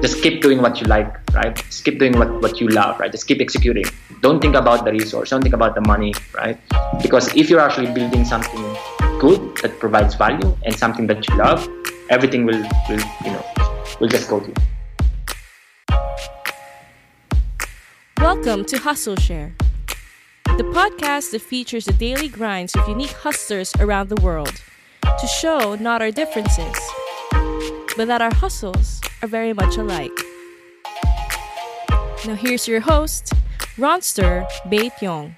Just keep doing what you like, right? Just keep doing what, what you love, right? Just keep executing. Don't think about the resource, don't think about the money, right? Because if you're actually building something good that provides value and something that you love, everything will, will you know, will just go to you. Welcome to Hustle Share, the podcast that features the daily grinds of unique hustlers around the world to show not our differences, but that our hustles are very much alike. Now here's your host, Ronster Bait Yong.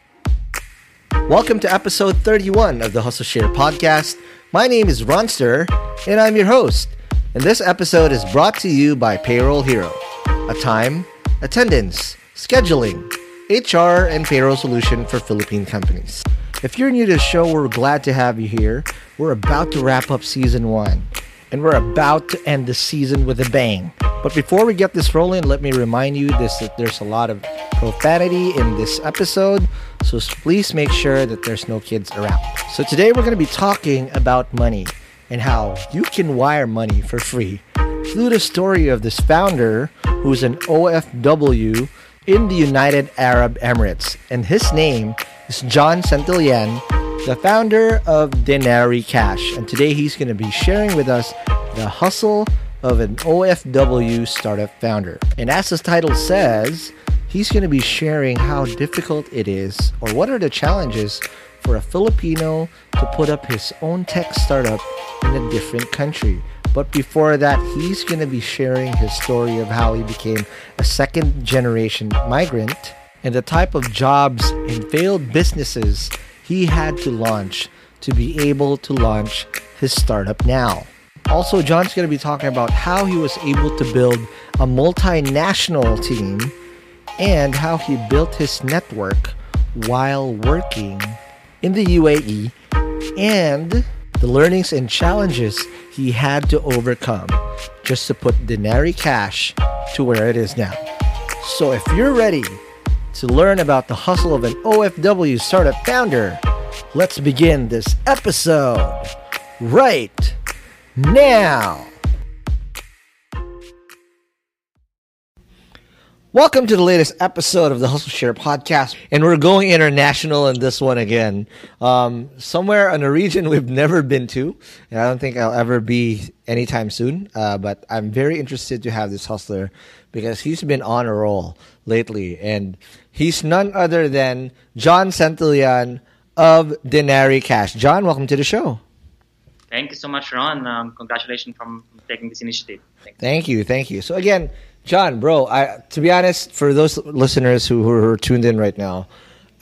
Welcome to episode 31 of the Hustle Share podcast. My name is Ronster, and I'm your host. And this episode is brought to you by Payroll Hero, a time, attendance, scheduling, HR, and payroll solution for Philippine companies. If you're new to the show, we're glad to have you here. We're about to wrap up season one, and we're about to end the season with a bang. But before we get this rolling, let me remind you this that there's a lot of profanity in this episode, so please make sure that there's no kids around. So today we're going to be talking about money and how you can wire money for free through the story of this founder who's an OFW in the United Arab Emirates, and his name is John Santillan, the founder of Denari Cash. And today he's going to be sharing with us the hustle of an OFW startup founder. And as his title says, he's going to be sharing how difficult it is or what are the challenges for a Filipino to put up his own tech startup in a different country. But before that, he's going to be sharing his story of how he became a second generation migrant and the type of jobs and failed businesses he had to launch to be able to launch his startup now. Also, John's going to be talking about how he was able to build a multinational team and how he built his network while working in the UAE and the learnings and challenges he had to overcome just to put Denari Cash to where it is now. So, if you're ready to learn about the hustle of an OFW startup founder, let's begin this episode right now. Welcome to the latest episode of the Hustle Share podcast, and we're going international in this one again. Um, somewhere in a region we've never been to, and I don't think I'll ever be anytime soon. Uh, but I'm very interested to have this hustler because he's been on a roll lately, and he's none other than John Santillan of Denari Cash. John, welcome to the show. Thank you so much, Ron. Um, congratulations from taking this initiative. Thanks. Thank you, thank you. So again, John, bro, I, to be honest, for those listeners who, who are tuned in right now,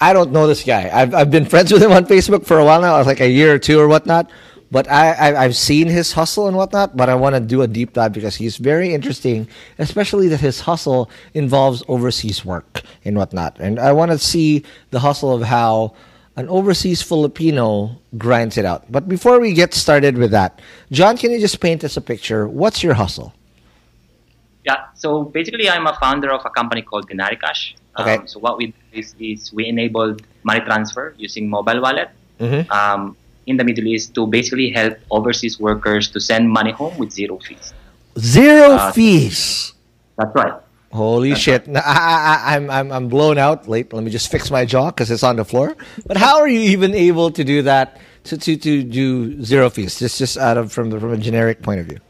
I don't know this guy. I've, I've been friends with him on Facebook for a while now, like a year or two or whatnot. But I, I I've seen his hustle and whatnot. But I want to do a deep dive because he's very interesting, especially that his hustle involves overseas work and whatnot. And I want to see the hustle of how an overseas Filipino grinds it out. But before we get started with that, John, can you just paint us a picture? What's your hustle? Yeah, so basically, I'm a founder of a company called Denaricash. Okay. Um, so what we do is, is we enabled money transfer using mobile wallet Mhm. um, in the Middle East to basically help overseas workers to send money home with zero fees. Zero Uh, fees. That's right. Holy shit! Now, I, I, I'm I'm I'm blown out. Late. Let me just fix my jaw because it's on the floor. But how are you even able to do that? To, to, to do zero fees, just just out of from the from a generic point of view.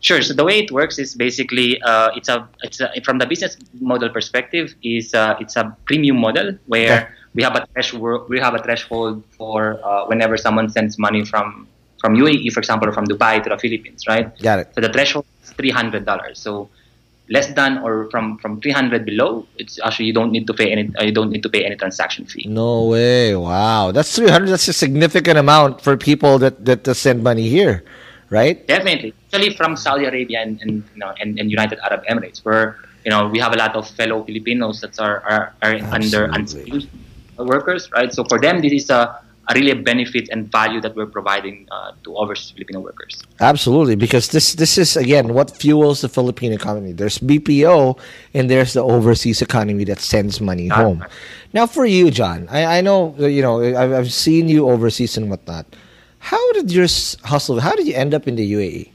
Sure. So the way it works is basically uh, it's a it's a, from the business model perspective is uh, it's a premium model where Okay. We have a threshold we have a threshold for uh, whenever someone sends money from from UAE, for example, or from Dubai to the Philippines, right? Got it. So the threshold is three hundred dollars. So less than or from from three hundred below, it's actually you don't need to pay any uh, you don't need to pay any transaction fee. No way! Wow, that's three hundred. That's a significant amount for people that that, that send money here, right? Definitely, especially from Saudi Arabia and, and you know and, and United Arab Emirates, where you know we have a lot of fellow Filipinos that are are, are under unskilled workers, right? So for them, this is a, a really a benefit and value that we're providing uh, to overseas Filipino workers. Absolutely, because this this is again what fuels the Philippine economy. There's BPO and there's the overseas economy that sends money That's home. right. Now, for you, John, I, I know you know I've, I've seen you overseas and whatnot. How did your hustle? How did you end up in the? UAE?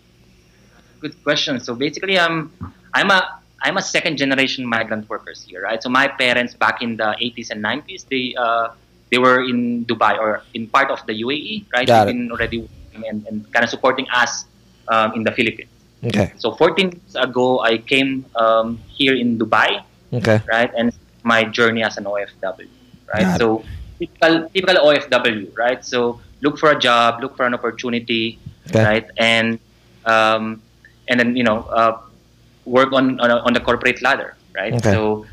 Good question. So basically, I'm um, I'm a I'm a second generation migrant workers here, right? So my parents back in the 80s and 90s, they uh, they were in Dubai or in part of the UAE, right? Got They've been already and, and kind of supporting us um, in the Philippines. Okay, So 14 years ago, I came um, here in Dubai, okay, right, and my journey as an OFW, right. Got it. So typical typical OFW, right. So look for a job, look for an opportunity, Okay. right, and um, and then you know uh, work on on, a, on the corporate ladder, right. Okay. So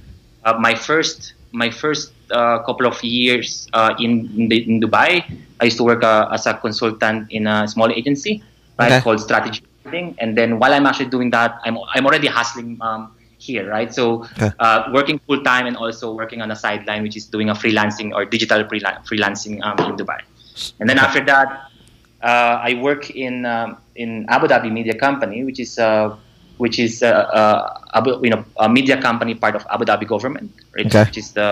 uh, my first my first uh, couple of years uh, in in, the, in Dubai, I used to work uh, as a consultant in a small agency, right, Okay. called Strategy. Marketing. And then while I'm actually doing that, I'm I'm already hustling um, here, right? So Okay. uh, working full time and also working on a sideline, which is doing a freelancing or digital freela- freelancing um, in Dubai. And then after that, uh, I work in um, in Abu Dhabi Media Company, which is uh, which is uh, uh, you know a media company part of Abu Dhabi government, right? Okay. Which is the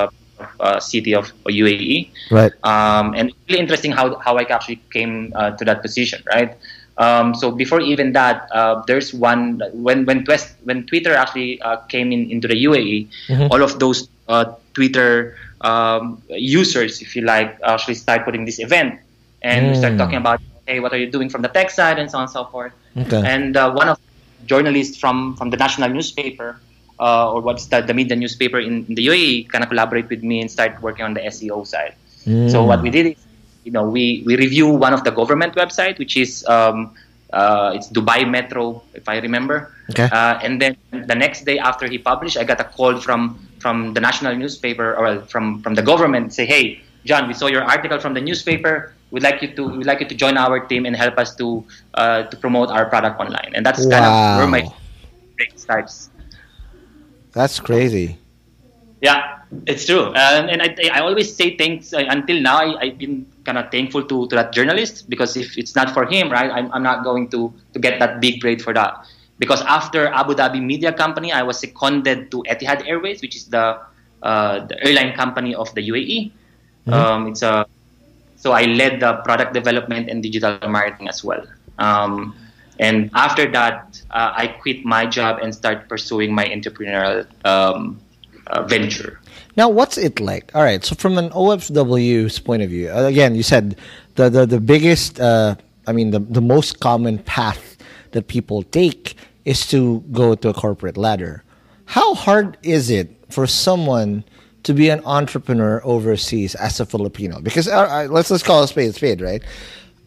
uh, city of UAE. right. Um, and it's really interesting how, how I actually came uh, to that position, right? Um, so before even that, uh, there's one when when Twist, when Twitter actually uh, came in into the UAE, Mhm. all of those uh, Twitter um, users, if you like, actually start putting this event, and we start Mm. talking about, hey, what are you doing from the tech side, and so on and so forth. Okay. And uh, one of journalists from from the national newspaper, uh, or what's the, the media newspaper in, in the UAE, kind of collaborate with me and start working on the SEO side. So Mm. what we did is, you know, we, we review one of the government website, which is um, uh, it's Dubai Metro, if I remember. Okay. Uh, and then the next day after he published, I got a call from from the national newspaper or from from the government say, hey, John, we saw your article from the newspaper. We'd like you to we'd like you to join our team and help us to uh, to promote our product online. And that's kind of where my Wow. break starts. That's crazy. Yeah, it's true. Um, and I, I always say thanks uh, until now. I, I've been kind of thankful to, to that journalist because if it's not for him, right, I'm, I'm not going to, to get that big grade for that. Because after Abu Dhabi Media Company, I was seconded to Etihad Airways, which is the, uh, the airline company of the UAE. Um, it's a, so I led the product development and digital marketing as well. Um, and after that, uh, I quit my job and start pursuing my entrepreneurial um, uh, venture. Now, what's it like? All right, so from an OFW's point of view, uh, again, you said the the, the biggest, uh, I mean, the, the most common path that people take is to go to a corporate ladder. How hard is it for someone to be an entrepreneur overseas as a Filipino? Because uh, uh, let's let's call a spade a spade, right?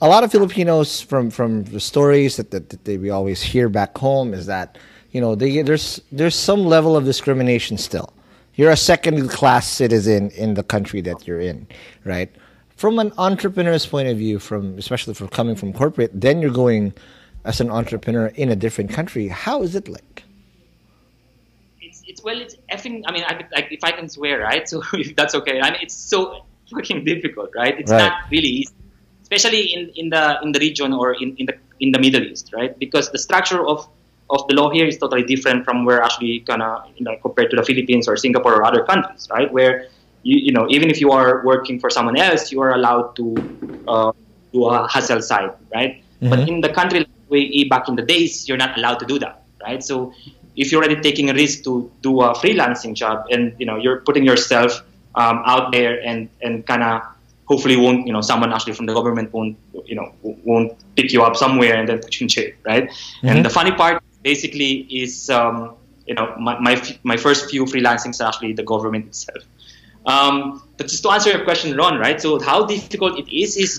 A lot of Filipinos from from the stories that, that, that they, we always hear back home is that you know they, there's there's some level of discrimination still. You're a second class citizen in the country that you're in, right? From an entrepreneur's point of view, from especially from coming from corporate, then you're going as an entrepreneur in a different country. How is it like? Well, it's effing. I mean, I, like if I can swear, right? So if that's okay. I mean, it's so fucking difficult, right? It's Right. not really easy, especially in, in the in the region or in, in the in the Middle East, right? Because the structure of of the law here is totally different from where actually kind of you know compared to the Philippines or Singapore or other countries, right? Where you you know even if you are working for someone else, you are allowed to uh, do a hustle side, right? But in the country UAE back in the days, you're not allowed to do that, right? So if you're already taking a risk to do a freelancing job and you know you're putting yourself um, out there and and kind of hopefully won't you know someone actually from the government won't you know won't pick you up somewhere and then put you in jail right? And the funny part basically is um, you know my, my my first few freelancings are actually the government itself. Um, but just to answer your question Ron right? So how difficult it is is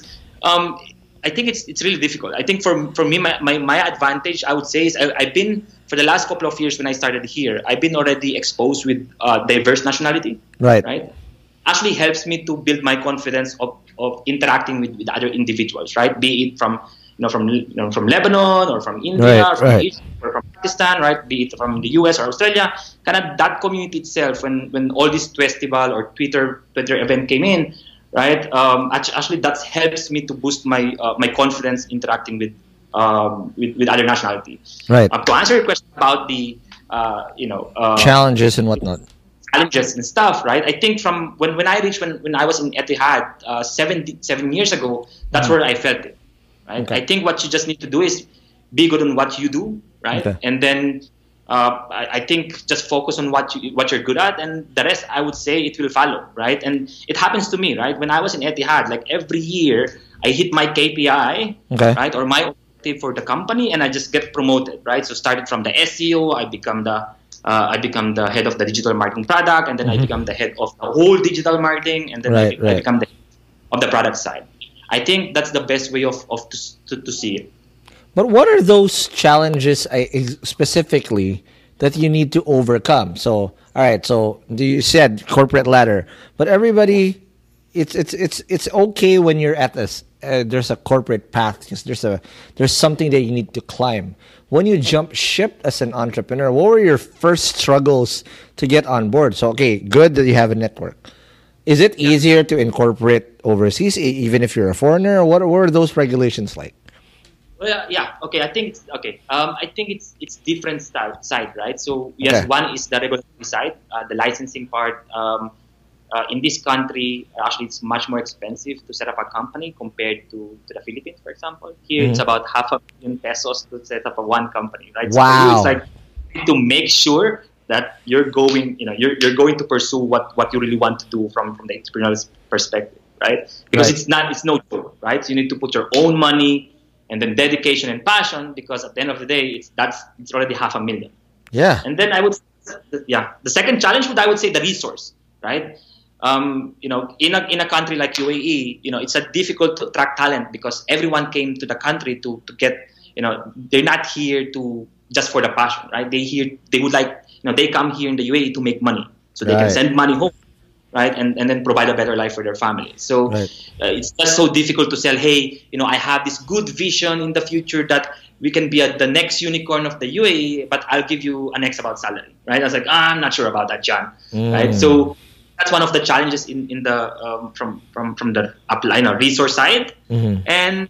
um, I think it's it's really difficult. I think for for me, my, my, my advantage I would say is I, I've been for the last couple of years when I started here, I've been already exposed with uh, diverse nationality, Right. right? Actually helps me to build my confidence of, of interacting with, with other individuals, right? Be it from you know from you know, from Lebanon or from India, Right, from right. Egypt or from Pakistan, right? Be it from the US or Australia, kind of that community itself. When when all this festival or Twitter Twitter event came in, right? Um, act- actually, that helps me to boost my uh, my confidence interacting with um, with, with other nationality. Right. Uh, to answer your question about the uh, you know uh, Challenges and whatnot. challenges and stuff, right? I think from when, when I reached when, when I was in Etihad uh, seven seven years ago, that's where I felt it, right? Okay. I think what you just need to do is be good on what you do, right? Okay. And then uh, I, I think just focus on what you what you're good at, and the rest I would say it will follow, right? And it happens to me, right? When I was in Etihad, like every year I hit my KPI, Okay. right, or my objective for the company, and I just get promoted, right? So started from the SEO, I become the uh, I become the head of the digital marketing product, and then I become the head of the whole digital marketing, and then I, Right, I become the of the product side. I think that's the best way of, of to, to, to see it. But what are those challenges specifically that you need to overcome? So, all right. So you said corporate ladder, but everybody, it's it's it's it's okay when you're at this. Uh, there's a corporate path because there's a there's something that you need to climb. When you jump ship as an entrepreneur, what were your first struggles to get on board? So, okay, good that you have a network. Is it easier to incorporate overseas, even if you're a foreigner? What, what are those regulations like? Well, yeah, yeah, okay. I think it's okay. Um, I think it's it's different style, side, right? So yes, Okay. one is the regulatory side, uh, the licensing part. Um, uh, in this country, actually, it's much more expensive to set up a company compared to, to the Philippines, for example. Here, it's Mhm. about half a million pesos to set up a one company, right? So Wow. you, it's like to make sure that you're going, you know, you're, you're going to pursue what, what you really want to do from, from the entrepreneurial perspective, right? Because Right. it's not, it's no joke, right? So you need to put your own money and then dedication and passion because at the end of the day, it's that's it's already half a million. Yeah. And then I would, yeah, the second challenge would I would say the resource, right? Um, you know, in a in a country like UAE, you know, it's a difficult to attract talent because everyone came to the country to to get, you know, they're not here to just for the passion, right? They here they would like, you know, they come here in the UAE to make money, so they Right. can send money home, right? And and then provide a better life for their family. So Right. uh, it's just so difficult to sell hey you know i have this good vision in the future that we can be at the next unicorn of the uae but i'll give you an x about salary right i was like ah, i'm not sure about that john right Mm. so that's one of the challenges in, in the um, from from from the apply, you know, resource side Mhm. and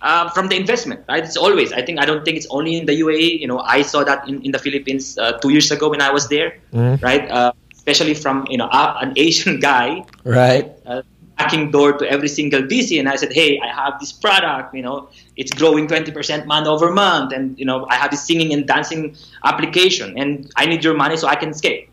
uh, from the investment right it's always i think i don't think it's only in the uae you know i saw that in, in the philippines uh, two years ago when i was there Mhm. right uh, especially from you know uh, an asian guy Right. uh, knocking door to every single VC, and I said, "Hey, I have this product. You know, it's growing 20% month over month, and you know, I have this singing and dancing application, and I need your money so I can scale."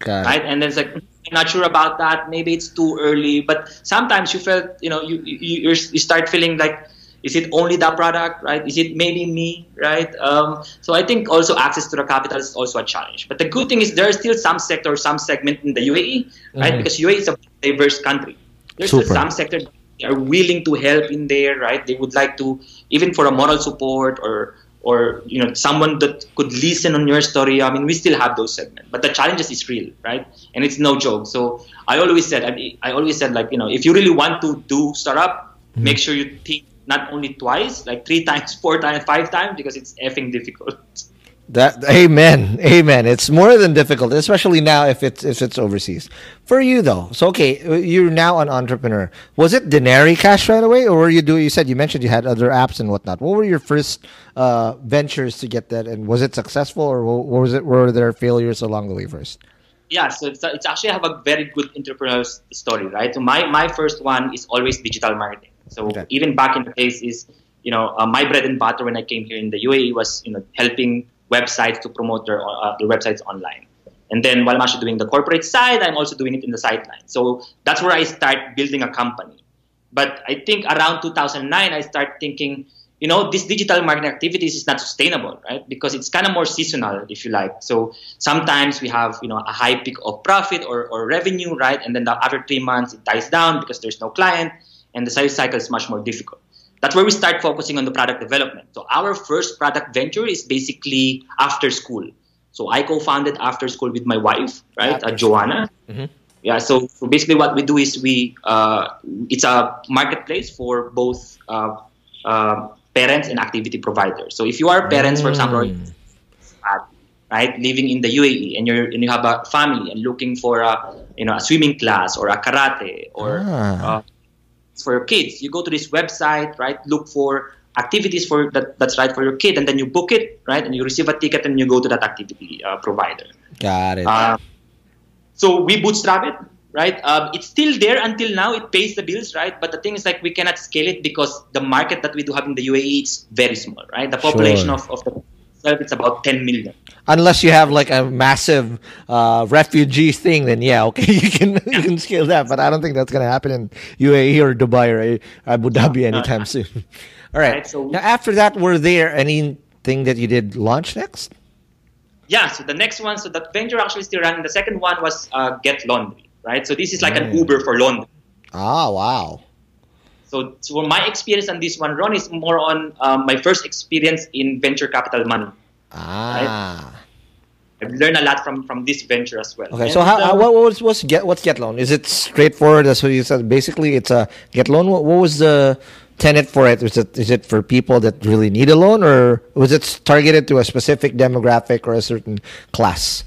Got it. Right? And then it's like, I'm not sure about that. Maybe it's too early, but sometimes you felt, you know, you, you, you start feeling like, Is it only the product, right? Is it maybe me, right? Um, so I think also access to the capital is also a challenge. But the good thing is there is still some sector, some segment in the UAE, right? Mhm. Because UAE is a diverse country. There's Super. still some sector that are willing to help in there, right? They would like to even for a moral support or or you know someone that could listen on your story. I mean, we still have those segments, but the challenges is real, right? And it's no joke. So I always said, I, mean, I always said like you know if you really want to do startup, make sure you think not only twice, like three times, four times, five times, because it's effing difficult. That amen, amen. It's more than difficult, especially now if it's if it's overseas. For you though, so okay, you're now an entrepreneur. Was it Denari Cash right away, or were you doing? You said you mentioned you had other apps and whatnot. What were your first uh, ventures to get that, and was it successful, or wa- was it were there failures along the way first? yeah, so it's, it's actually I have a very good entrepreneurial story, right? So my, my first one is always digital marketing. So Okay. even back in the days is, you know, uh, my bread and butter when I came here in the UAE was, you know, helping websites to promote their, uh, their websites online. And then while I'm actually doing the corporate side, I'm also doing it in the sideline. So that's where I start building a company. But I think around 2009, I start thinking, you know, this digital marketing activities is not sustainable, right? Because it's kind of more seasonal, if you like. So sometimes we have, you know, a high peak of profit or, or revenue, right? And then the, after three months, it dies down because there's no client, and the sales cycle is much more difficult. That's where we start focusing on the product development. So our first product venture is basically after school. So I co-founded after school with my wife, right, uh, Joanna. Mhm. Yeah. So, so basically, what we do is we uh, it's a marketplace for both uh, uh, parents and activity providers. So if you are parents, for example, Mm. right, living in the UAE and you're and you have a family and looking for a you know a swimming class or a karate or Ah. uh, for your kids, you go to this website, right? Look for activities for that that's right for your kid, and then you book it, right? And you receive a ticket and you go to that activity uh, provider. Got it. Uh, so we bootstrap it, right? Um, it's still there until now. It pays the bills, right? But the thing is, like, we cannot scale it because the market that we do have in the UAE is very small, right? The population Sure. of, of the itself it's about 10 million. Unless you have like a massive uh, refugee thing, then yeah, okay, you can you can scale that. But I don't think that's gonna happen in UAE or Dubai or uh, Abu Dhabi anytime soon. All right. Right, so- now after that, were there anything that you did launch next? Yeah. So the next one, so that venture actually still running. The second one was uh, Get Laundry, right? So this is like an Mm. Uber for laundry. Ah, wow. So, so my experience on this one, Ron, is more on um, my first experience in venture capital money. Ah. I've learned a lot from from this venture as well. Okay, And, so how, how what was what's get what's get loan? Is it straightforward? That's what you said. Basically, it's a get loan. What, what was the tenet for it? Is it is it for people that really need a loan, or was it targeted to a specific demographic or a certain class?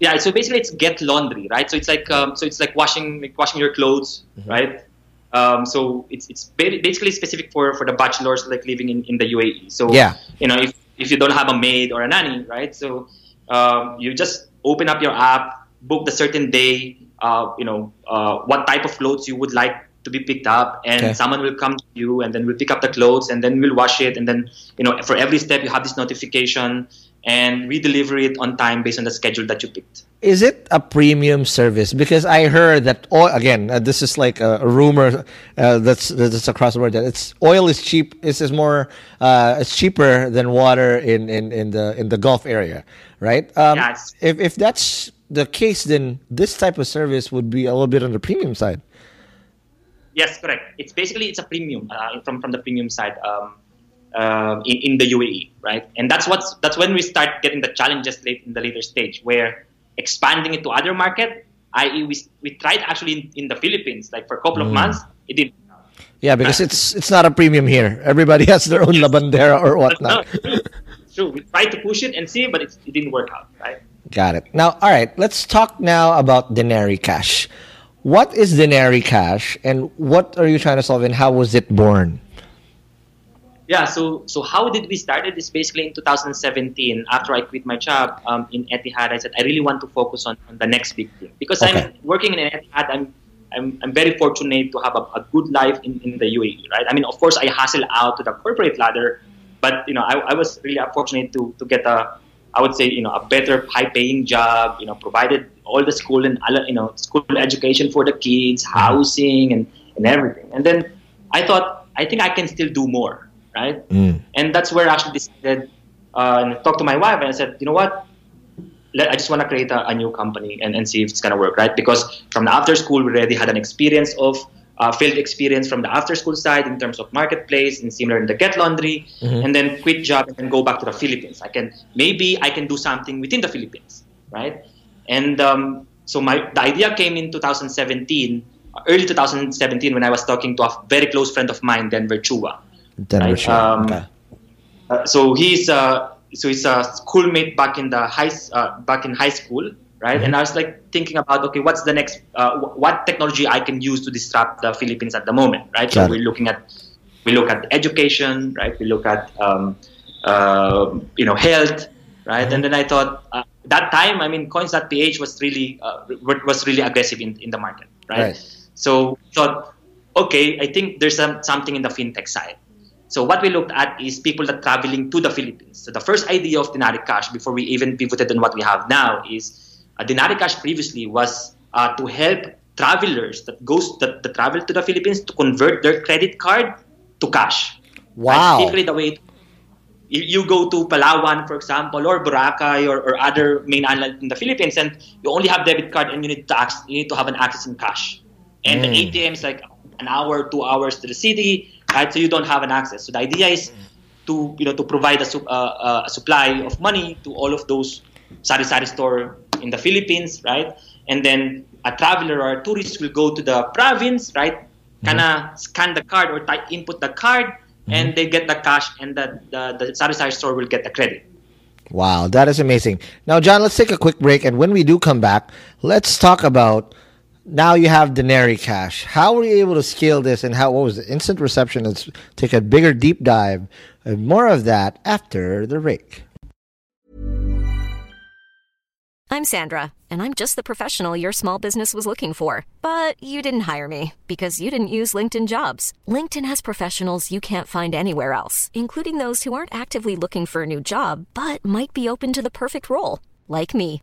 Yeah, so basically it's get laundry, right? So it's like um, so it's like washing like washing your clothes, Mm-hmm. right? Um, so it's it's basically specific for for the bachelors like living in, in the UAE. So Yeah. you know if if you don't have a maid or a nanny, right? So um, you just open up your app, book the certain day, uh, you know uh, what type of clothes you would like to be picked up, and Okay. someone will come to you, and then we'll pick up the clothes, and then we'll wash it, and then you know for every step you have this notification, and we deliver it on time based on the schedule that you picked. Is it a premium service? Because I heard that oil. Again, uh, this is like a, a rumor uh, that's that's across the board that it's oil is cheap. This is more. Uh, it's cheaper than water in, in, in the in the Gulf area, right? Um, it's- if if that's the case, then this type of service would be a little bit on the premium side. Yes, correct. It's basically it's a premium uh, from from the premium side um, uh, in, in the UAE, right? And that's what's that's when we start getting the challenges late in the later stage, where expanding it to other market, i.e., we we tried actually in, in the Philippines, like for a couple of mm. months, it didn't. Yeah, because it's it's not a premium here. Everybody has their own labandera or whatnot. No, true. true. We tried to push it and see, but it, it didn't work out, right? Got it. Now, all right, let's talk now about Denari Cash. What is Denari Cash and what are you trying to solve and how was it born? Yeah, so so how did we start it? Is basically in 2017 after I quit my job um, in Etihad. I said I really want to focus on, on the next big thing because Okay. I'm working in Etihad. I'm I'm, I'm very fortunate to have a, a good life in, in the UAE, right? I mean, of course, I hustle out to the corporate ladder, but you know, I, I was really fortunate to to get a I would say you know a better high paying job. You know, provided all the school and you know school education for the kids, housing and and everything. And then I thought I think I can still do more, right? Mm. And that's where I actually decided uh, and talked to my wife and I said, you know what? Let, I just want to create a, a, new company and, and see if it's gonna work, right? Because from the after school, we already had an experience of uh, field experience from the after school side in terms of marketplace and similar in the get laundry, mm-hmm. and then quit job and then go back to the Philippines. I can maybe I can do something within the Philippines, right? And um, so my the idea came in 2017, early 2017, when I was talking to a very close friend of mine, Denver Chua. Denver right? Chua. Um, okay. uh, so he's uh, so he's a schoolmate back in the high uh, back in high school, right? Mm-hmm. And I was like thinking about okay, what's the next uh, what technology I can use to disrupt the Philippines at the moment, right? Got so it. we're looking at we look at education, right? We look at um, uh, you know health, right? Mm-hmm. And then I thought uh, that time, I mean, Coins.ph was really uh, was really aggressive in, in the market, right? right. So thought, okay, I think there's some, something in the fintech side. So what we looked at is people that traveling to the Philippines. So the first idea of Denari Cash, before we even pivoted on what we have now, is uh, Denari Cash previously was uh, to help travelers that goes that, that travel to the Philippines to convert their credit card to cash. Wow! Right? Typically, the way you go to Palawan, for example, or Boracay or, or other main island in the Philippines, and you only have debit card and you need to access, you need to have an access in cash. And mm. the ATM is like an hour, two hours to the city, right? So you don't have an access. So the idea is to you know to provide a, uh, uh, a supply of money to all of those sari sari store in the Philippines, right? And then a traveler or a tourist will go to the province, right? Kind of mm. scan the card or type, input the card mm-hmm. and they get the cash, and the the, the sari store will get the credit. Wow, that is amazing. Now, John, let's take a quick break, and when we do come back, let's talk about now you have Denari Cash. How were you able to scale this, and how what was the instant reception? Let's take a bigger deep dive. And more of that after the break. I'm Sandra, and I'm just the professional your small business was looking for. But you didn't hire me because you didn't use LinkedIn jobs. LinkedIn has professionals you can't find anywhere else, including those who aren't actively looking for a new job but might be open to the perfect role, like me.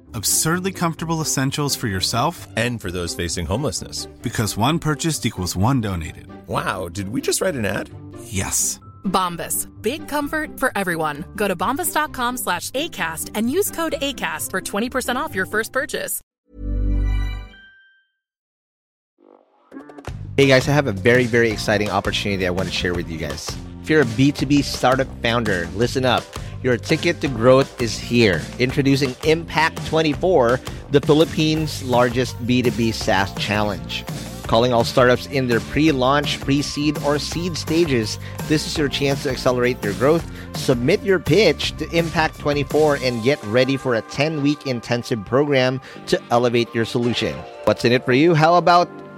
Absurdly comfortable essentials for yourself and for those facing homelessness. Because one purchased equals one donated. Wow, did we just write an ad? Yes. Bombas. Big comfort for everyone. Go to bombas.com slash ACAST and use code ACAST for 20% off your first purchase. Hey guys, I have a very, very exciting opportunity I want to share with you guys. If you're a B2B startup founder, listen up. Your ticket to growth is here. Introducing Impact 24, the Philippines' largest B2B SaaS challenge. Calling all startups in their pre launch, pre seed, or seed stages, this is your chance to accelerate your growth. Submit your pitch to Impact 24 and get ready for a 10 week intensive program to elevate your solution. What's in it for you? How about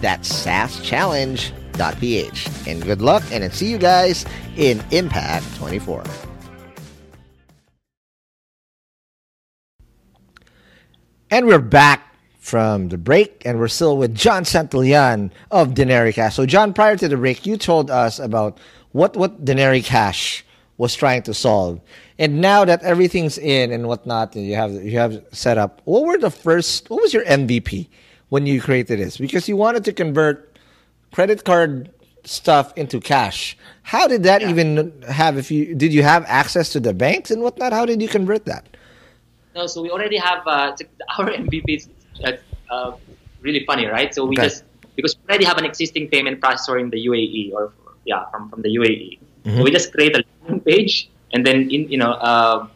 that's saaschallenge.ph. And good luck, and I'll see you guys in Impact 24. And we're back from the break, and we're still with John Santillan of Denari Cash. So, John, prior to the break, you told us about what, what Denari Cash was trying to solve. And now that everything's in and whatnot, and you have you have set up, what were the first? What was your MVP? When you created this because you wanted to convert credit card stuff into cash. How did that yeah. even have? If you did, you have access to the banks and whatnot. How did you convert that? No, so we already have uh, our MVP is uh, uh, really funny, right? So we okay. just because we already have an existing payment processor in the UAE or yeah from, from the UAE. Mm-hmm. So we just create a page, and then in you know uh,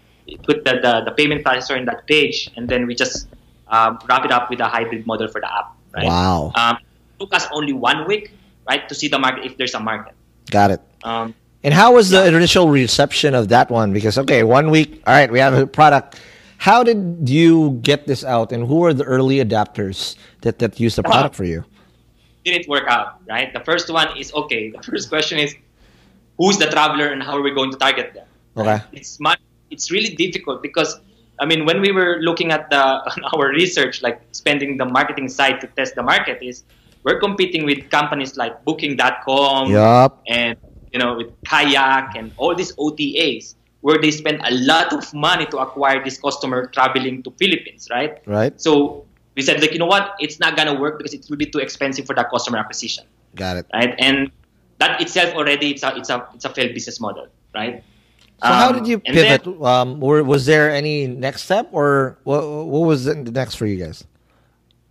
put the, the, the payment processor in that page, and then we just um, wrap it up with a hybrid model for the app. Right? Wow. Um, took us only one week, right, to see the market if there's a market. Got it. Um, And how was the initial reception of that one? Because okay, one week, all right, we have a product. How did you get this out, and who are the early adapters that that use the product for you? didn't work out, right? The first one is okay. The first question is, who's the traveler and how are we going to target them? Okay. It's much. It's really difficult because I mean, when we were looking at the our research, like spending the marketing side to test the market, is we're competing with companies like Booking.com Yup. and you know with Kayak and all these OTAs where they spend a lot of money to acquire this customer traveling to Philippines, right? Right. So we said like, you know what, it's not gonna work because it will be too expensive for that customer acquisition Got it. right? And that itself already it's a it's a it's a failed business model, right? So how Um, did you and then- pivot? um, were, was there any next step, or what? What was the next for you guys?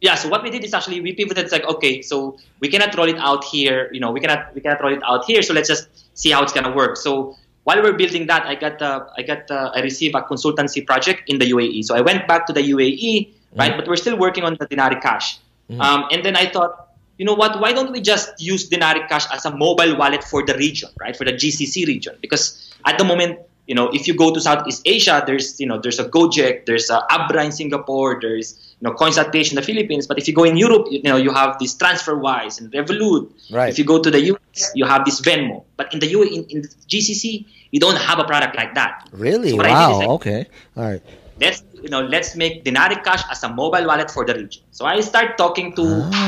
yeah, so what we did is actually we pivoted. It's like okay, so we cannot roll it out here. You know, we cannot we cannot roll it out here. So let's just see how it's gonna work. So while we're building that, I got uh, I got uh, I received a consultancy project in the UAE. So I went back to the UAE, right? But we're still working on the Dinari Cash. Um, and then I thought, you know what? Why don't we just use Dinari Cash as a mobile wallet for the region, right? For the GCC region, because at the moment, you know, if you go to Southeast Asia, there's you know there's a Gojek, there's a Abra in Singapore, there's you know Coinsat in the Philippines. But if you go in Europe, you know you have this TransferWise and Revolut. Right. If you go to the US, you have this Venmo. But in the U in, in the GCC, you don't have a product like that. Really? So what I did is wow. like, okay. All right. let's you know let's make Dinari Cash as a mobile wallet for the region. So I start talking to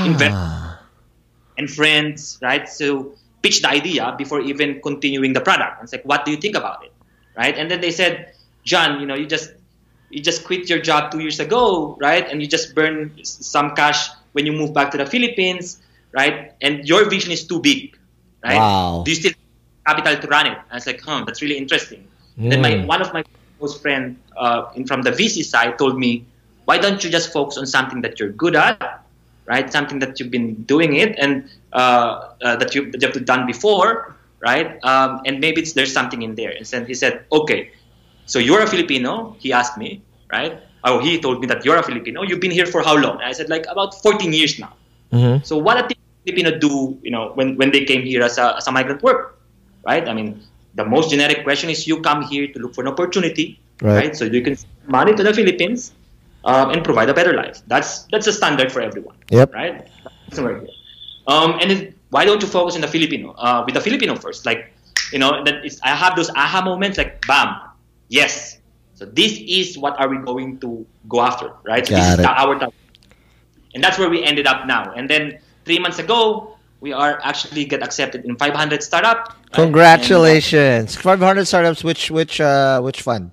investors Ah. and friends, right? So pitch the idea before even continuing the product. It's like, what do you think about it, right? And then they said, John, you know, you just you just quit your job two years ago, right? And you just burn some cash when you move back to the Philippines, right? And your vision is too big, right? Wow. Do you still have capital to run it? And I was like, huh, that's really interesting. Then my one of my close friend uh, in, from the VC side told me, why don't you just focus on something that you're good at, right? Something that you've been doing it and uh, uh, that, you, that you've done before, right? Um, and maybe it's, there's something in there. And then he said, okay, so you're a Filipino? He asked me, right? Oh, he told me that you're a Filipino. You've been here for how long? And I said, like about 14 years now. Mhm. So what did Filipino do, you know, when, when they came here as a, as a migrant worker, right? I mean, the most generic question is you come here to look for an opportunity, Right. right? So you can send money to the Philippines um, and provide a better life. That's that's a standard for everyone, Yep. right? Um, and then why don't you focus on the Filipino, uh, with the Filipino first? Like, you know, that is, I have those aha moments like, bam, yes. So this is what are we going to go after, right? So this is it. the, our target. And that's where we ended up now. And then three months ago, we are actually get accepted in 500 startup. Congratulations. 500 startups. Which which uh which fund?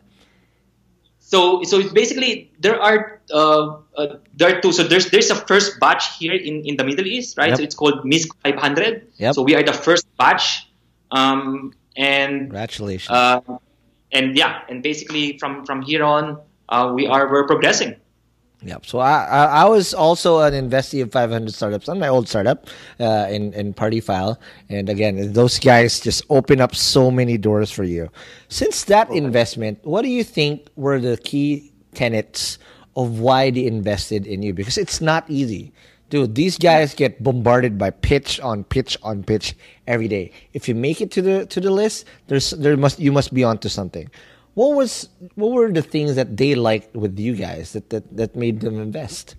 So so it's basically there are uh, uh, there are two. So there's there's a first batch here in, in the Middle East, right? Yep. So it's called MISK 500. Yep. So we are the first batch, um, and Congratulations. uh, and yeah, and basically from from here on, uh, we are we're progressing. Yep. So I, I I was also an investee of 500 startups on my old startup uh, in in Party File, and again, those guys just open up so many doors for you. Since that investment, what do you think were the key tenets of why they invested in you? Because it's not easy, dude. These guys get bombarded by pitch on pitch on pitch every day. If you make it to the to the list, there's there must you must be onto something. What was what were the things that they liked with you guys that that, that made them invest?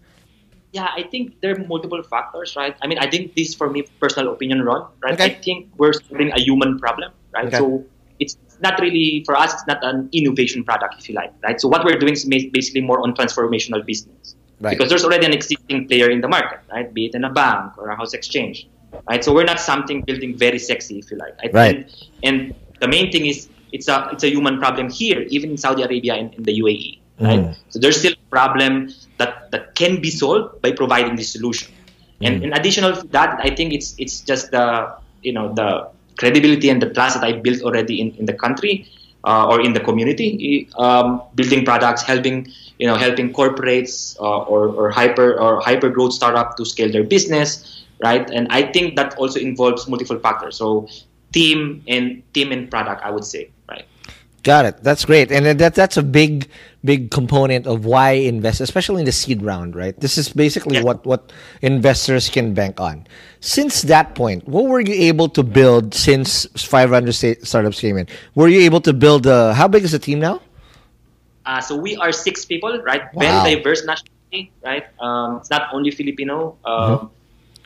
Yeah, I think there are multiple factors, right? I mean, I think this for me, personal opinion, Ron, right? Okay. I think we're solving a human problem, right? Okay. So it's not really for us. It's not an innovation product, if you like, right? So what we're doing is basically more on transformational business, Right. because there's already an existing player in the market, right? Be it in a bank or a house exchange, right? So we're not something building very sexy, if you like. I Right. think, and the main thing is it's a it's a human problem here, even in Saudi Arabia and in the UAE, right? Mm. So there's still a problem that, that can be solved by providing this solution. And in additional to that, I think it's it's just the you know the credibility and the trust that I built already in, in the country uh, or in the community, um, building products, helping you know helping corporates uh, or, or hyper or hyper growth startup to scale their business, right? And I think that also involves multiple factors. So team and team and product. I would say? Got it. That's great, and that that's a big big component of why invest, especially in the seed round, right? This is basically Yeah. what what investors can bank on. Since that point, what were you able to build since 500 sta- startups came in? Were you able to build? Uh, how big is the team now? Uh, so we are six people, right? Wow. Very diverse nationality, right? Um, it's not only Filipino. Um,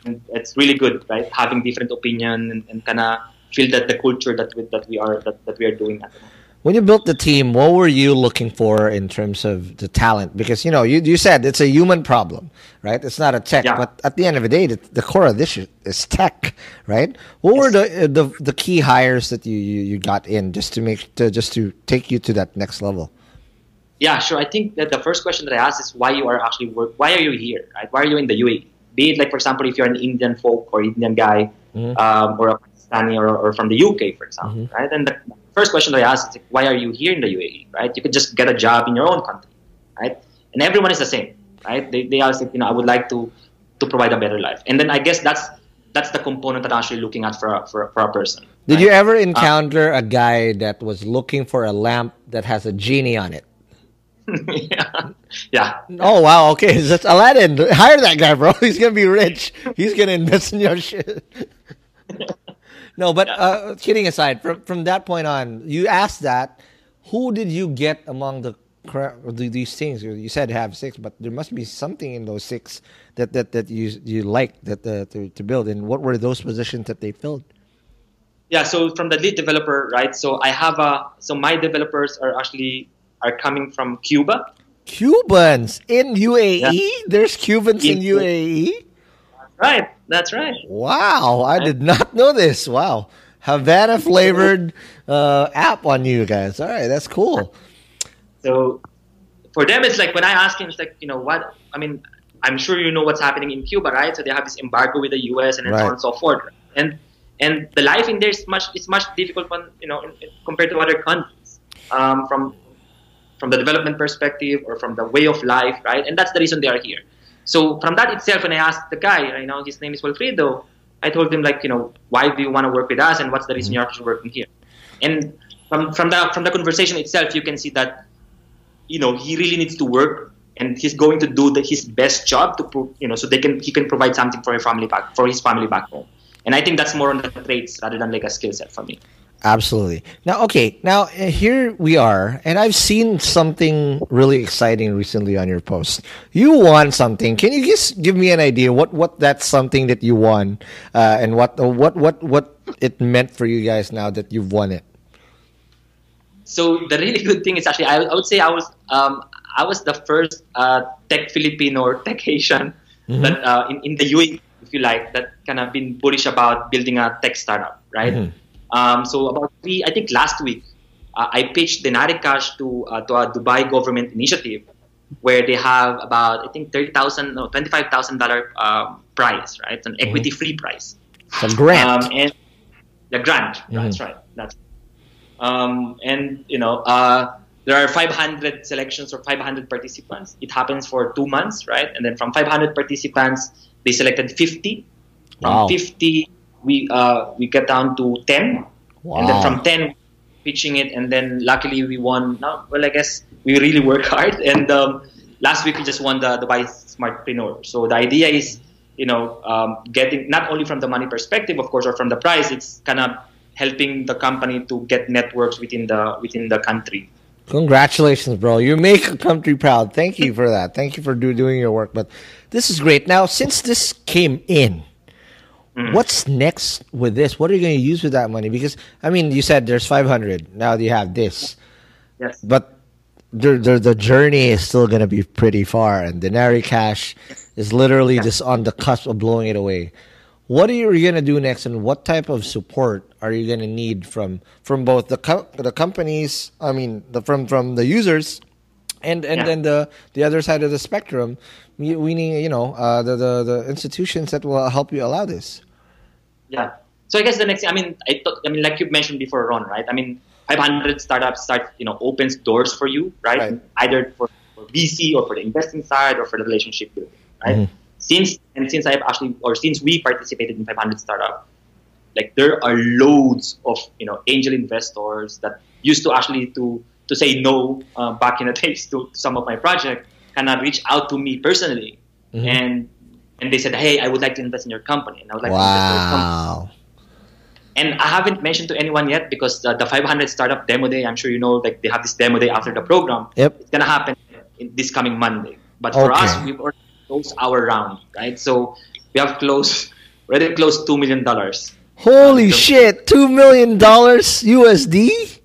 and It's really good, right? Having different opinion and, and kind of feel that the culture that we, that we are that, that we are doing at the moment. When you built the team, what were you looking for in terms of the talent? Because you know, you, you said it's a human problem, right? It's not a tech, Yeah. but at the end of the day, the, the core of this is, tech, right? What were the, uh, the the key hires that you, you, you got in just to make to, just to take you to that next level? Yeah, sure. I think that the first question that I asked is why you are actually work. Why are you here? Right? Why are you in the UAE? Be it like, for example, if you're an Indian folk or Indian guy, um, or a Pakistani or, or from the UK, for example, right? And the first question that I asked is like, why are you here in the UAE? Right? You could just get a job in your own country, right? And everyone is the same, right? They they ask, like, you know, I would like to to provide a better life. And then I guess that's that's the component that I'm actually looking at for a, for, for a person. Did right? you ever uh, encounter a guy that was looking for a lamp that has a genie on it? yeah, yeah. Oh wow, okay, that's Aladdin. Hire that guy, bro. He's gonna be rich. He's gonna invest in your shit. No, but uh, kidding aside, from from that point on, you asked that. Who did you get among the the- these things? You said have six, but there must be something in those six that that, that you you like that uh, to to build. And what were those positions that they filled? Yeah, so from the lead developer, right? So I have a so my developers are actually are coming from Cuba. Cubans in UAE. Yeah. There's Cubans in In- UAE. Right, that's right. Wow, I did not know this. Wow. Havana flavored uh, app on you guys. All right, that's cool. So for them, it's like when I ask him, it's like you know what? I mean, I'm sure you know what's happening in Cuba, right? So they have this embargo with the U.S. and then so on and so forth. And and the life in there is much it's much difficult when you know compared to other countries um, from from the development perspective or from the way of life, right? And that's the reason they are here. So from that itself, when I asked the guy, you know, his name is Wilfredo, I told him like, you know, why do you want to work with us, and what's the reason mm-hmm. you're actually working here? And from from the from the conversation itself, you can see that, you know, he really needs to work, and he's going to do the, his best job to, pro- you know, so they can he can provide something for his family back for his family back home. And I think that's more on the traits rather than like a skill set for me. Absolutely. Now, okay, now uh, here we are, and I've seen something really exciting recently on your post. You won something. Can you just give me an idea what what that's something that you won, uh, and what what what what it meant for you guys now that you've won it? So the really good thing is actually I, I would say I was um, I was the first uh, tech Filipino or tech Asian that uh, in, in the UAE, if you like, that kind of been bullish about building a tech startup, right? Um, so about three, I think last week, uh, I pitched Denari Cash to uh, to a Dubai government initiative where they have about I think thirty thousand no twenty five thousand dollar um, prize, right? An equity free prize. It's a grant. Um, and the grant. That's right. That's um, and you know uh, there are 500 selections or 500 participants. It happens for two months, right? And then from 500 participants, they selected 50. From Wow. 50, we uh, we get down to 10, and then from 10, pitching it, and then luckily we won. No, well, I guess we really work hard, and um, last week we just won the Dubai Smartpreneur. So the idea is, you know, um, getting not only from the money perspective, of course, or from the price, it's kind of helping the company to get networks within the within the country. Congratulations, bro. You make a country proud. Thank you for that. Thank you for do, doing your work. But this is great. Now, since this came in, what's next with this? What are you going to use with that money? Because, I mean, you said there's 500. Now you have this. Yes. But the, the, the journey is still going to be pretty far. And Denari Cash is literally just on the cusp of blowing it away. What are you going to do next, and what type of support are you going to need from from both the co- the companies? I mean, the, from from the users, and and Yeah. then the the other side of the spectrum, we, we need you know uh, the, the the institutions that will help you allow this. Yeah. So I guess the next, I mean, I thought, I mean, like you mentioned before, Ron, right? I mean, 500 startups start, you know, opens doors for you, right? Right. Either for, for VC or for the investing side or for the relationship building, right? Since and since I've actually, or since we participated in 500 startup, Like there are loads of you know angel investors that used to actually to to say no uh, back in the days to some of my project kind of reach out to me personally Mm-hmm. and and they said, hey, I would like to invest in your company, and I would like to invest in your company. Wow. And I haven't mentioned to anyone yet because the, the 500 startup demo day, I'm sure you know, like they have this demo day after the program. Yep. It's gonna happen in this coming Monday. But for Okay. us, we've already closed our round, right? So we have closed, already closed two million dollars. Holy Um, shit! Two million dollars USD.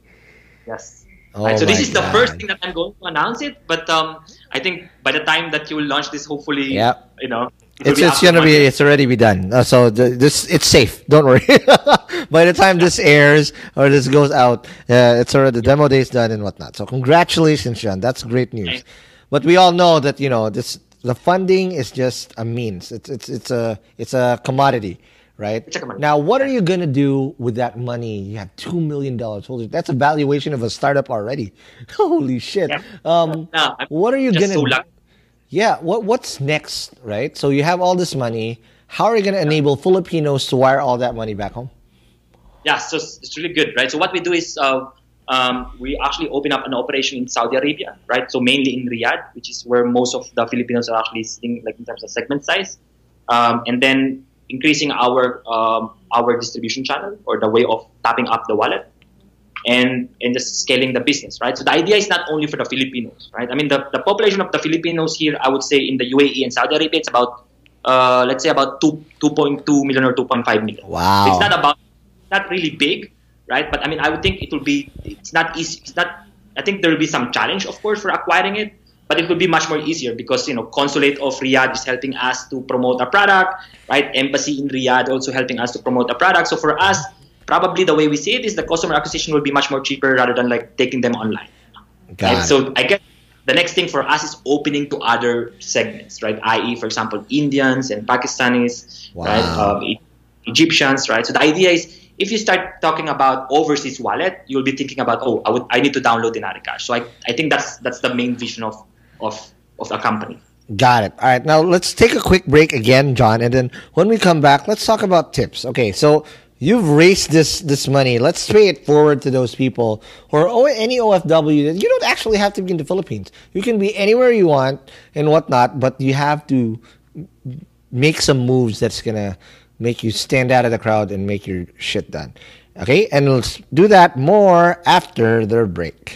Yes. Oh right, so this is the first thing that I'm going to announce it. But um, I think by the time that you will launch this, hopefully, Yep. you know, it It's it's gonna be it's already be done. Uh, so this it's safe. Don't worry. By the time this airs or this goes out, uh, it's already the demo day is done and whatnot. So congratulations, John. That's great news. Thanks. But we all know that you know this. The funding is just a means. It's it's it's a it's a commodity, right? A commodity. Now, what are you gonna do with that money? You have two million dollars. That's a valuation of a startup already. Holy shit! Um, No, what are you gonna? so. Yeah, what what's next, right? So you have all this money. How are you going to enable Filipinos to wire all that money back home? Yeah, so it's really good, right? So what we do is uh, um, we actually open up an operation in Saudi Arabia, right? So mainly in Riyadh, which is where most of the Filipinos are actually sitting, like in terms of segment size, um, and then increasing our um, our distribution channel or the way of tapping up the wallet, and and just scaling the business, right? So the idea is not only for the Filipinos, right? I mean, the, the population of the Filipinos here, I would say in the UAE and Saudi Arabia, it's about uh, let's say about two two point two million or two point five million. Wow. It's not about not really big, right? But I mean, I would think it will be. It's not easy. It's not. I think there will be some challenge, of course, for acquiring it, but it will be much more easier because you know, consulate of Riyadh is helping us to promote a product, right? Embassy in Riyadh also helping us to promote a product. So for us, probably the way we see it is the customer acquisition will be much more cheaper rather than like taking them online. Got Right? So I guess the next thing for us is opening to other segments, right? I.e., for example, Indians and Pakistanis, right? Wow. Um, E- Egyptians, right? So the idea is if you start talking about overseas wallet, you'll be thinking about, oh, I would I need to download Denari Cash. So I, I think that's that's the main vision of of of the company. Got it. All right. Now let's take a quick break again, John, and then when we come back, let's talk about tips. Okay, so you've raised this this money. Let's pay it forward to those people or any OFW. You don't actually have to be in the Philippines. You can be anywhere you want and whatnot, but you have to make some moves that's gonna make you stand out of the crowd and make your shit done. Okay, and let's do that more after the break.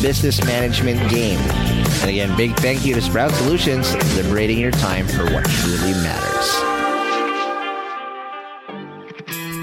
business management game. And again, big thank you to Sprout Solutions, liberating your time for what truly matters.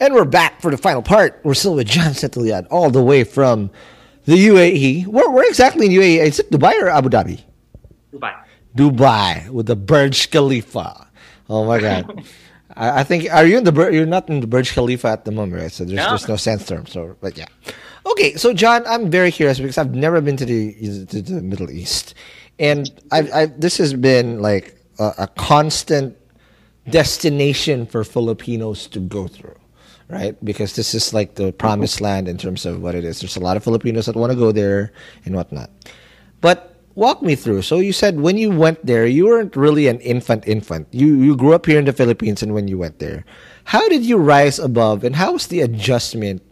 And we're back for the final part. We're still with John Seteliad, all the way from the UAE. Where, where exactly in UAE? Is it Dubai or Abu Dhabi? Dubai. Dubai with the Burj Khalifa. Oh my God. I, I think are you in the you're not in the Burj Khalifa at the moment, right? So there's No. there's no sandstorm. So but yeah. Okay, so John, I'm very curious because I've never been to the to the Middle East, and I've, I've this has been like a, a constant destination for Filipinos to go through, right? Because this is like the promised land in terms of what it is. There's a lot of Filipinos that want to go there and whatnot. But walk me through. So you said when you went there, you weren't really an infant infant. You you grew up here in the Philippines and when you went there. How did you rise above and how was the adjustment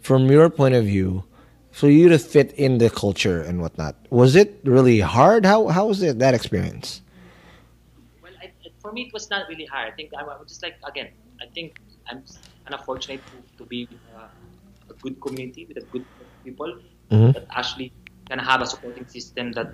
from your point of view for you to fit in the culture and whatnot? Was it really hard? How how was it that experience? Well, I, for me, it was not really hard. I think I was just like again. I think I'm of fortunate to, to be uh, a good community with a good people Mhm. that actually can have a supporting system that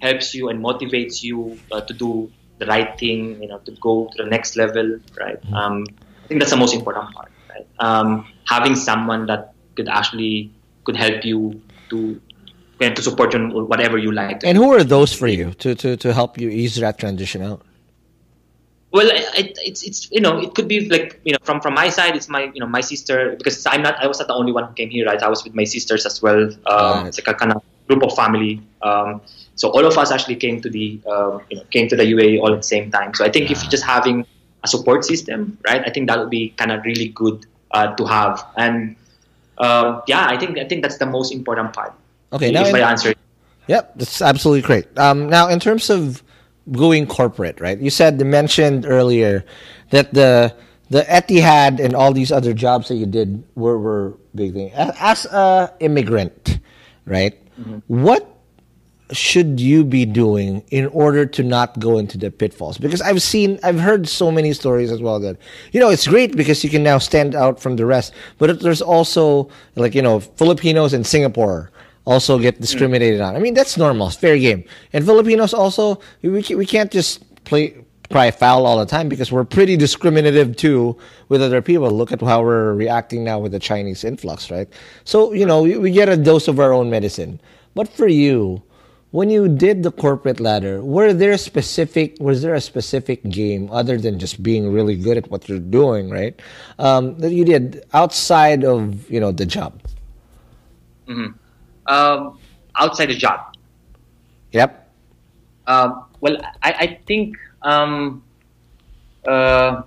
helps you and motivates you uh, to do the right thing. You know, to go to the next level. Right. Um, I think that's the most important part. Right. Um, having someone that could actually could help you to and to support you in whatever you like. And who are those for you to to to help you ease that transition out? Well, it, it's it's you know it could be like you know from from my side it's my you know my sister because I'm not I was not the only one who came here right? I was with my sisters as well um, Right. it's like a kind of group of family um, so all of us actually came to the um, you know came to the UAE all at the same time. So I think if you're just having a support system right I think that would be kind of really good uh, to have. And um, yeah I think I think that's the most important part. Okay, now if in- I answer. Yep, that's absolutely great. Um, now, in terms of going corporate, right? You said you mentioned earlier that the the Etihad and all these other jobs that you did were were big thing. As a immigrant, right? Mm-hmm. What should you be doing in order to not go into the pitfalls? Because I've seen, I've heard so many stories as well that, you know, it's great because you can now stand out from the rest, but there's also, like, you know, Filipinos in Singapore also get discriminated on. I mean, that's normal, it's fair game. And Filipinos also, we, we can't just play, cry foul all the time because we're pretty discriminative too with other people. Look at how we're reacting now with the Chinese influx, right? So, you know, we, we get a dose of our own medicine. But for you, when you did the corporate ladder, were there specific was there a specific game other than just being really good at what you're doing, right? Um, that you did outside of you know the job. Um, outside the job, Yep. Um, well, I, I think um, uh,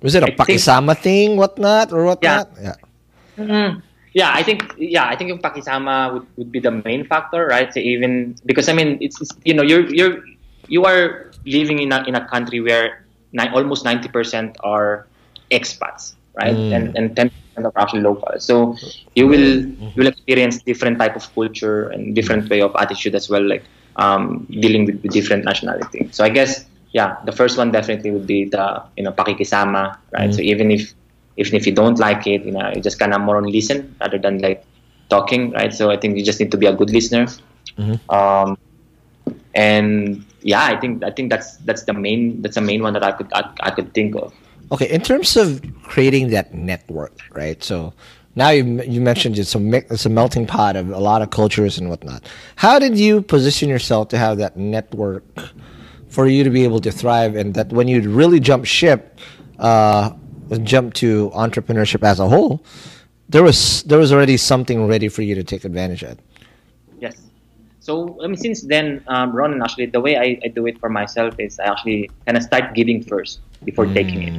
Was it a I think- pakisama thing, whatnot, or whatnot? Yeah. yeah, I think yeah, I think yung pakisama would, would be the main factor, right? So even because I mean, it's, it's you know you're you're you are living in a in a country where ni- almost ninety percent are expats, right? And and ten percent are actually locals. So you will you will experience different type of culture and different way of attitude as well, like um, dealing with, with different nationality. So I guess yeah, the first one definitely would be the you know pakikisama, right? So even if even if you don't like it, you know, you just kind of more on listen rather than like talking, right? So I think you just need to be a good listener. Um, and yeah, I think I think that's that's the main that's the main one that I could I, I could think of. Okay, in terms of creating that network, right? So now you you mentioned it's a it's a melting pot of a lot of cultures and whatnot. How did you position yourself to have that network for you to be able to thrive, and that when you really jump ship, uh, jump to entrepreneurship as a whole, there was there was already something ready for you to take advantage of. Yes. So I mean, since then, um, Ron, actually, the way I, I do it for myself is I actually kind of start giving first before taking it.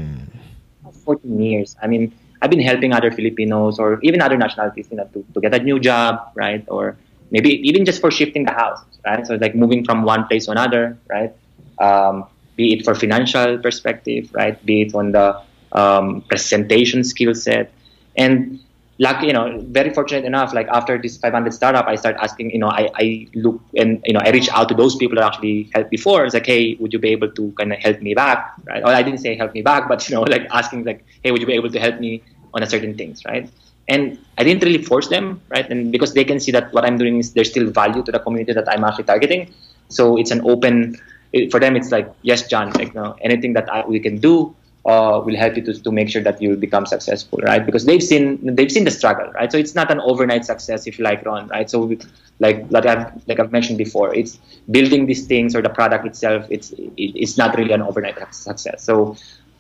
14 years. I mean, I've been helping other Filipinos or even other nationalities, you know, to, to get a new job, right? Or maybe even just for shifting the house, right? So like moving from one place to another, right? Um, be it for financial perspective, right? Be it on the um, presentation skill set, and like you know, very fortunate enough. Like after this 500 startup, I start asking. You know, I, I look and you know, I reach out to those people that actually helped before. It's like, hey, would you be able to kind of help me back, right? Or I didn't say help me back, but you know, like asking like, hey, would you be able to help me on a certain things, right? And I didn't really force them, right? And because they can see that what I'm doing is there's still value to the community that I'm actually targeting. So it's an open it, for them. It's like, yes, John, like you know, anything that I, we can do uh, will help you to, to make sure that you become successful, right? Because they've seen they've seen the struggle, right? So it's not an overnight success, if you like, Ron, right? So we, like like I've like I've mentioned before, it's building these things or the product itself. It's it, it's not really an overnight success. So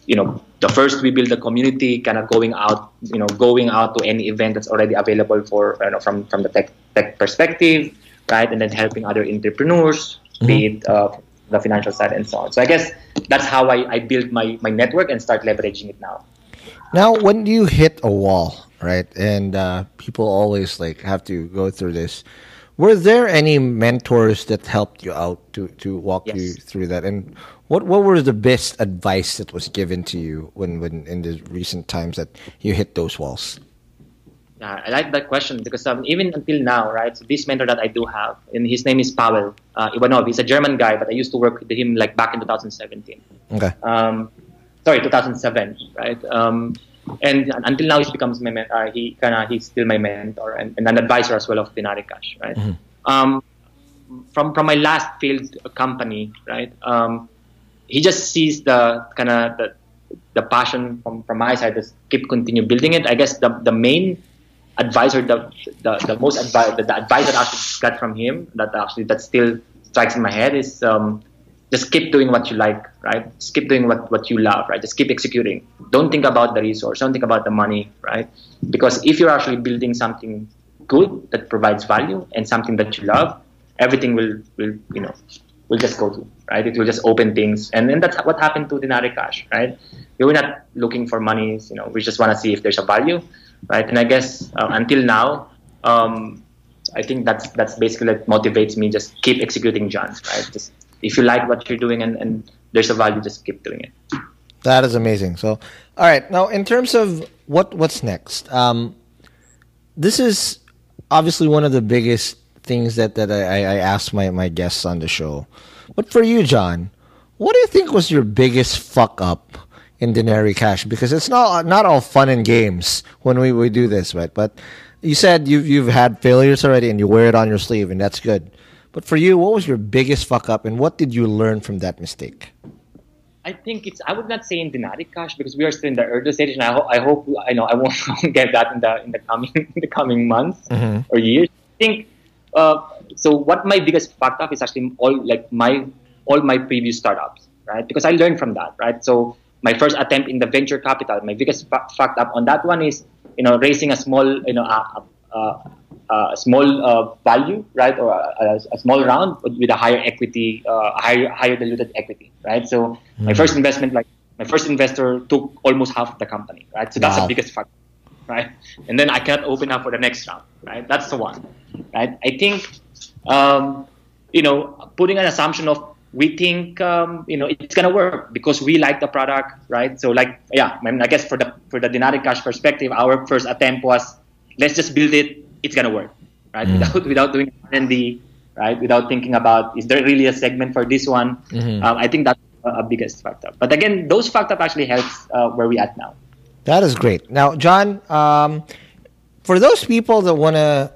you know, the first we build a community, kind of going out, you know, going out to any event that's already available for you know from from the tech tech perspective, right? And then helping other entrepreneurs, be it uh, the financial side and so on. So I guess that's how I, I build my, my network and start leveraging it now. Now, when you hit a wall, right, and uh, people always like have to go through this, were there any mentors that helped you out to, to walk you through that? And what what was the best advice that was given to you when, when in the recent times that you hit those walls? Yeah, I like that question because um, even until now, right? So this mentor that I do have, and his name is Pavel uh, Ivanov. He's a German guy, but I used to work with him like back in 2017. Okay. um, sorry, 2007, right? Um, and until now, he becomes my men- uh, he kind of he's still my mentor and, and an advisor as well of Denari Cash, right? Um, from from my last failed company, right? Um, he just sees the kind of the, the passion from, from my side to keep continue building it. I guess the the main advisor, the the, the most advice, the, the advice that I actually got from him that actually that still strikes in my head is um, just keep doing what you like, right? Just keep doing what, what you love, right? Just keep executing. Don't think about the resource. Don't think about the money, right? Because if you're actually building something good that provides value and something that you love, everything will, will you know, will just go to, right? It will just open things. And then that's what happened to Denari Cash, right? We were not looking for money, you know, we just want to see if there's a value, right? And I guess uh, until now, um, I think that's that's basically what motivates me. Just keep executing, John. Right? Just if you like what you're doing and, and there's a value, just keep doing it. That is amazing. So, all right. Now, in terms of what what's next, um, this is obviously one of the biggest things that that I, I asked my my guests on the show. But for you, John, what do you think was your biggest fuck up in Denari Cash? Because it's not not all fun and games when we, we do this, right? But you said you've you've had failures already, and you wear it on your sleeve, and that's good. But for you, what was your biggest fuck up, and what did you learn from that mistake? I think it's. I would not say in Denari Cash because we are still in the early stage, and I, ho- I hope I know I won't get that in the in the coming in the coming months or years. I think uh, so what my biggest fuck up is actually all like my all my previous startups, right? Because I learned from that, right? So my first attempt in the venture capital, my biggest fucked up on that one is you know raising a small you know a, a, a small uh, value, right, or a, a, small round with a higher equity, uh, higher higher diluted equity, right? So mm. my first investment, like my first investor, took almost half of the company, right? So that's wow. the biggest factor, right? And then I cannot open up for the next round, right? That's the one, right? I think, um, you know, putting an assumption of we think um, you know it's gonna work because we like the product, right? So like yeah, I, mean, I guess for the for the Denari Cash perspective, our first attempt was let's just build it it's gonna work, right? Mm. Without without doing R&D, right? Without thinking about is there really a segment for this one? Mm-hmm. Um, I think that's a, a, biggest factor. But again, those factors actually helps uh, where we at now. That is great. Now, John, um, for those people that want to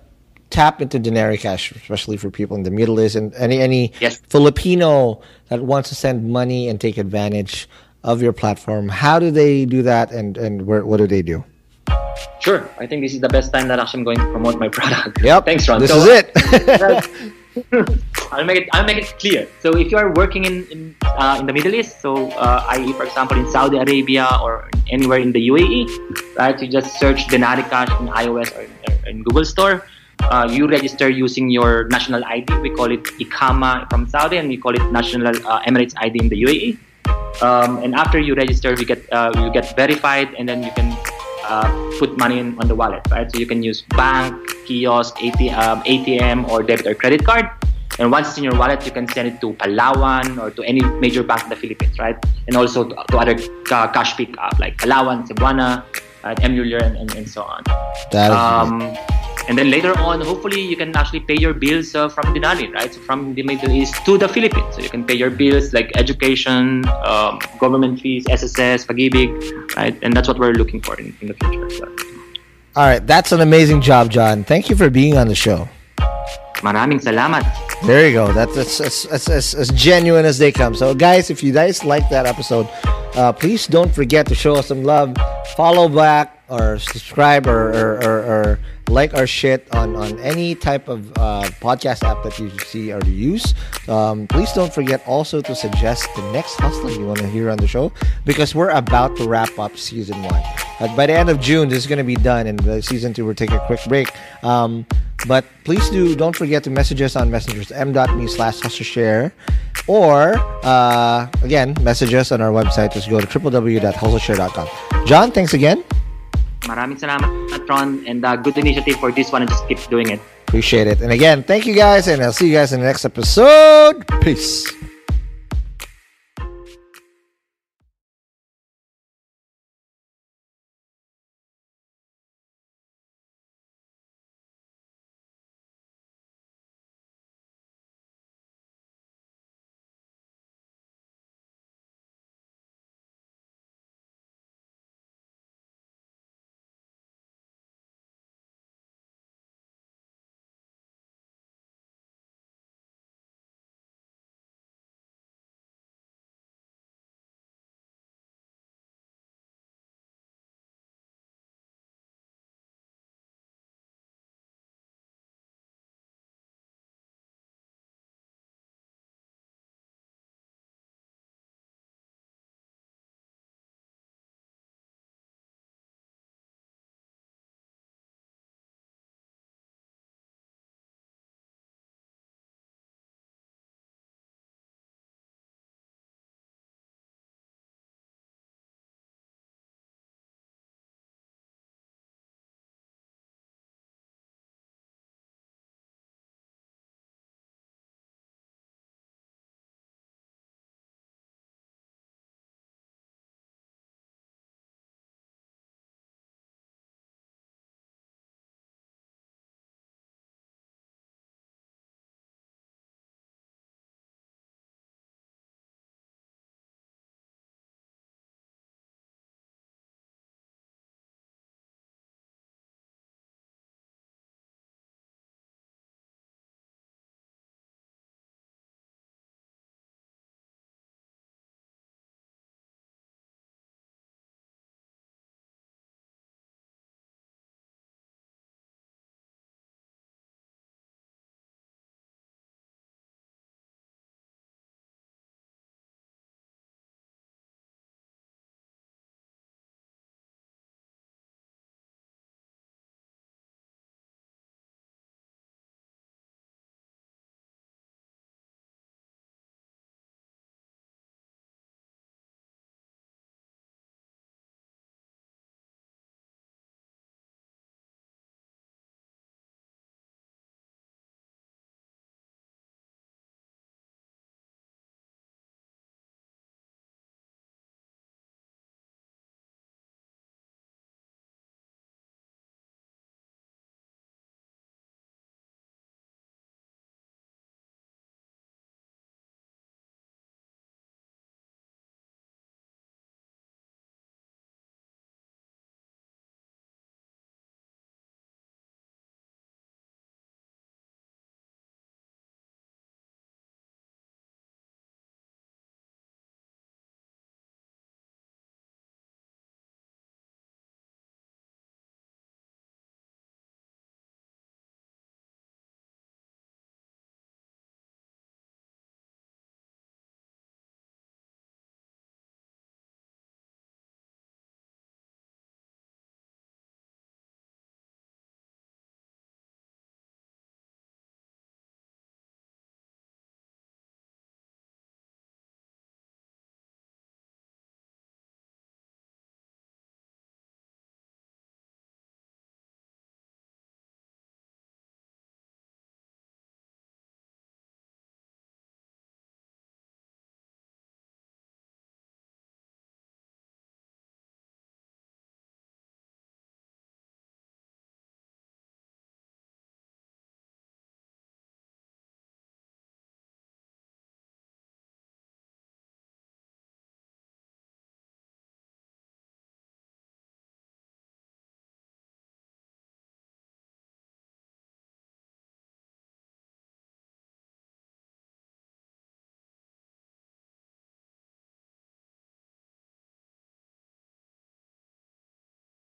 tap into Denari Cash, especially for people in the Middle East and any any yes. Filipino that wants to send money and take advantage of your platform, how do they do that, and and where, what do they do? Sure. I think this is the best time that I'm going to promote my product. Yep. Thanks, Ron. This so, is it. I'll make it. I'll make it clear. So if you are working in in, uh, in the Middle East, so uh, i.e. for example in Saudi Arabia or anywhere in the UAE, right? You just search Denari Cash in iOS or in Google Store. Uh, you register using your national ID. We call it Iqama from Saudi, and we call it National uh, Emirates ID in the UAE. Um, and after you register, you get uh, you get verified, and then you can uh, put money in, on the wallet, right? So you can use bank, kiosk, ATM, ATM, or debit or credit card. And once it's in your wallet, you can send it to Palawan or to any major bank in the Philippines, right? And also to, to other uh, cash pickup like Palawan, Cebuana, right? M Lhuillier, and, and, and so on. That is um, and then later on, hopefully, you can actually pay your bills uh, from Denari, right? So from the Middle East to the Philippines. So you can pay your bills like education, um, government fees, SSS, Pag-ibig, right? And that's what we're looking for in, in the future. All right, that's an amazing job, John. Thank you for being on the show. Maraming salamat. There you go. That's as, as, as, as genuine as they come. So, guys, if you guys like that episode, uh, please don't forget to show us some love. Follow back or subscribe or, or, or, or like our shit on, on any type of uh, podcast app that you see or use. Um, please don't forget also to suggest the next hustler you want to hear on the show because we're about to wrap up season one. Uh, by the end of June, this is going to be done, and the season two, we'll take a quick break. Um, but please do don't forget to message us on messengers m.me slash hustle share or uh, again message us on our website just go to www.hustleshare.com john thanks again Maraming salamat, Ron, and uh, good initiative for this one and just keep doing it. Appreciate it. And again, thank you guys, and I'll see you guys in the next episode. Peace.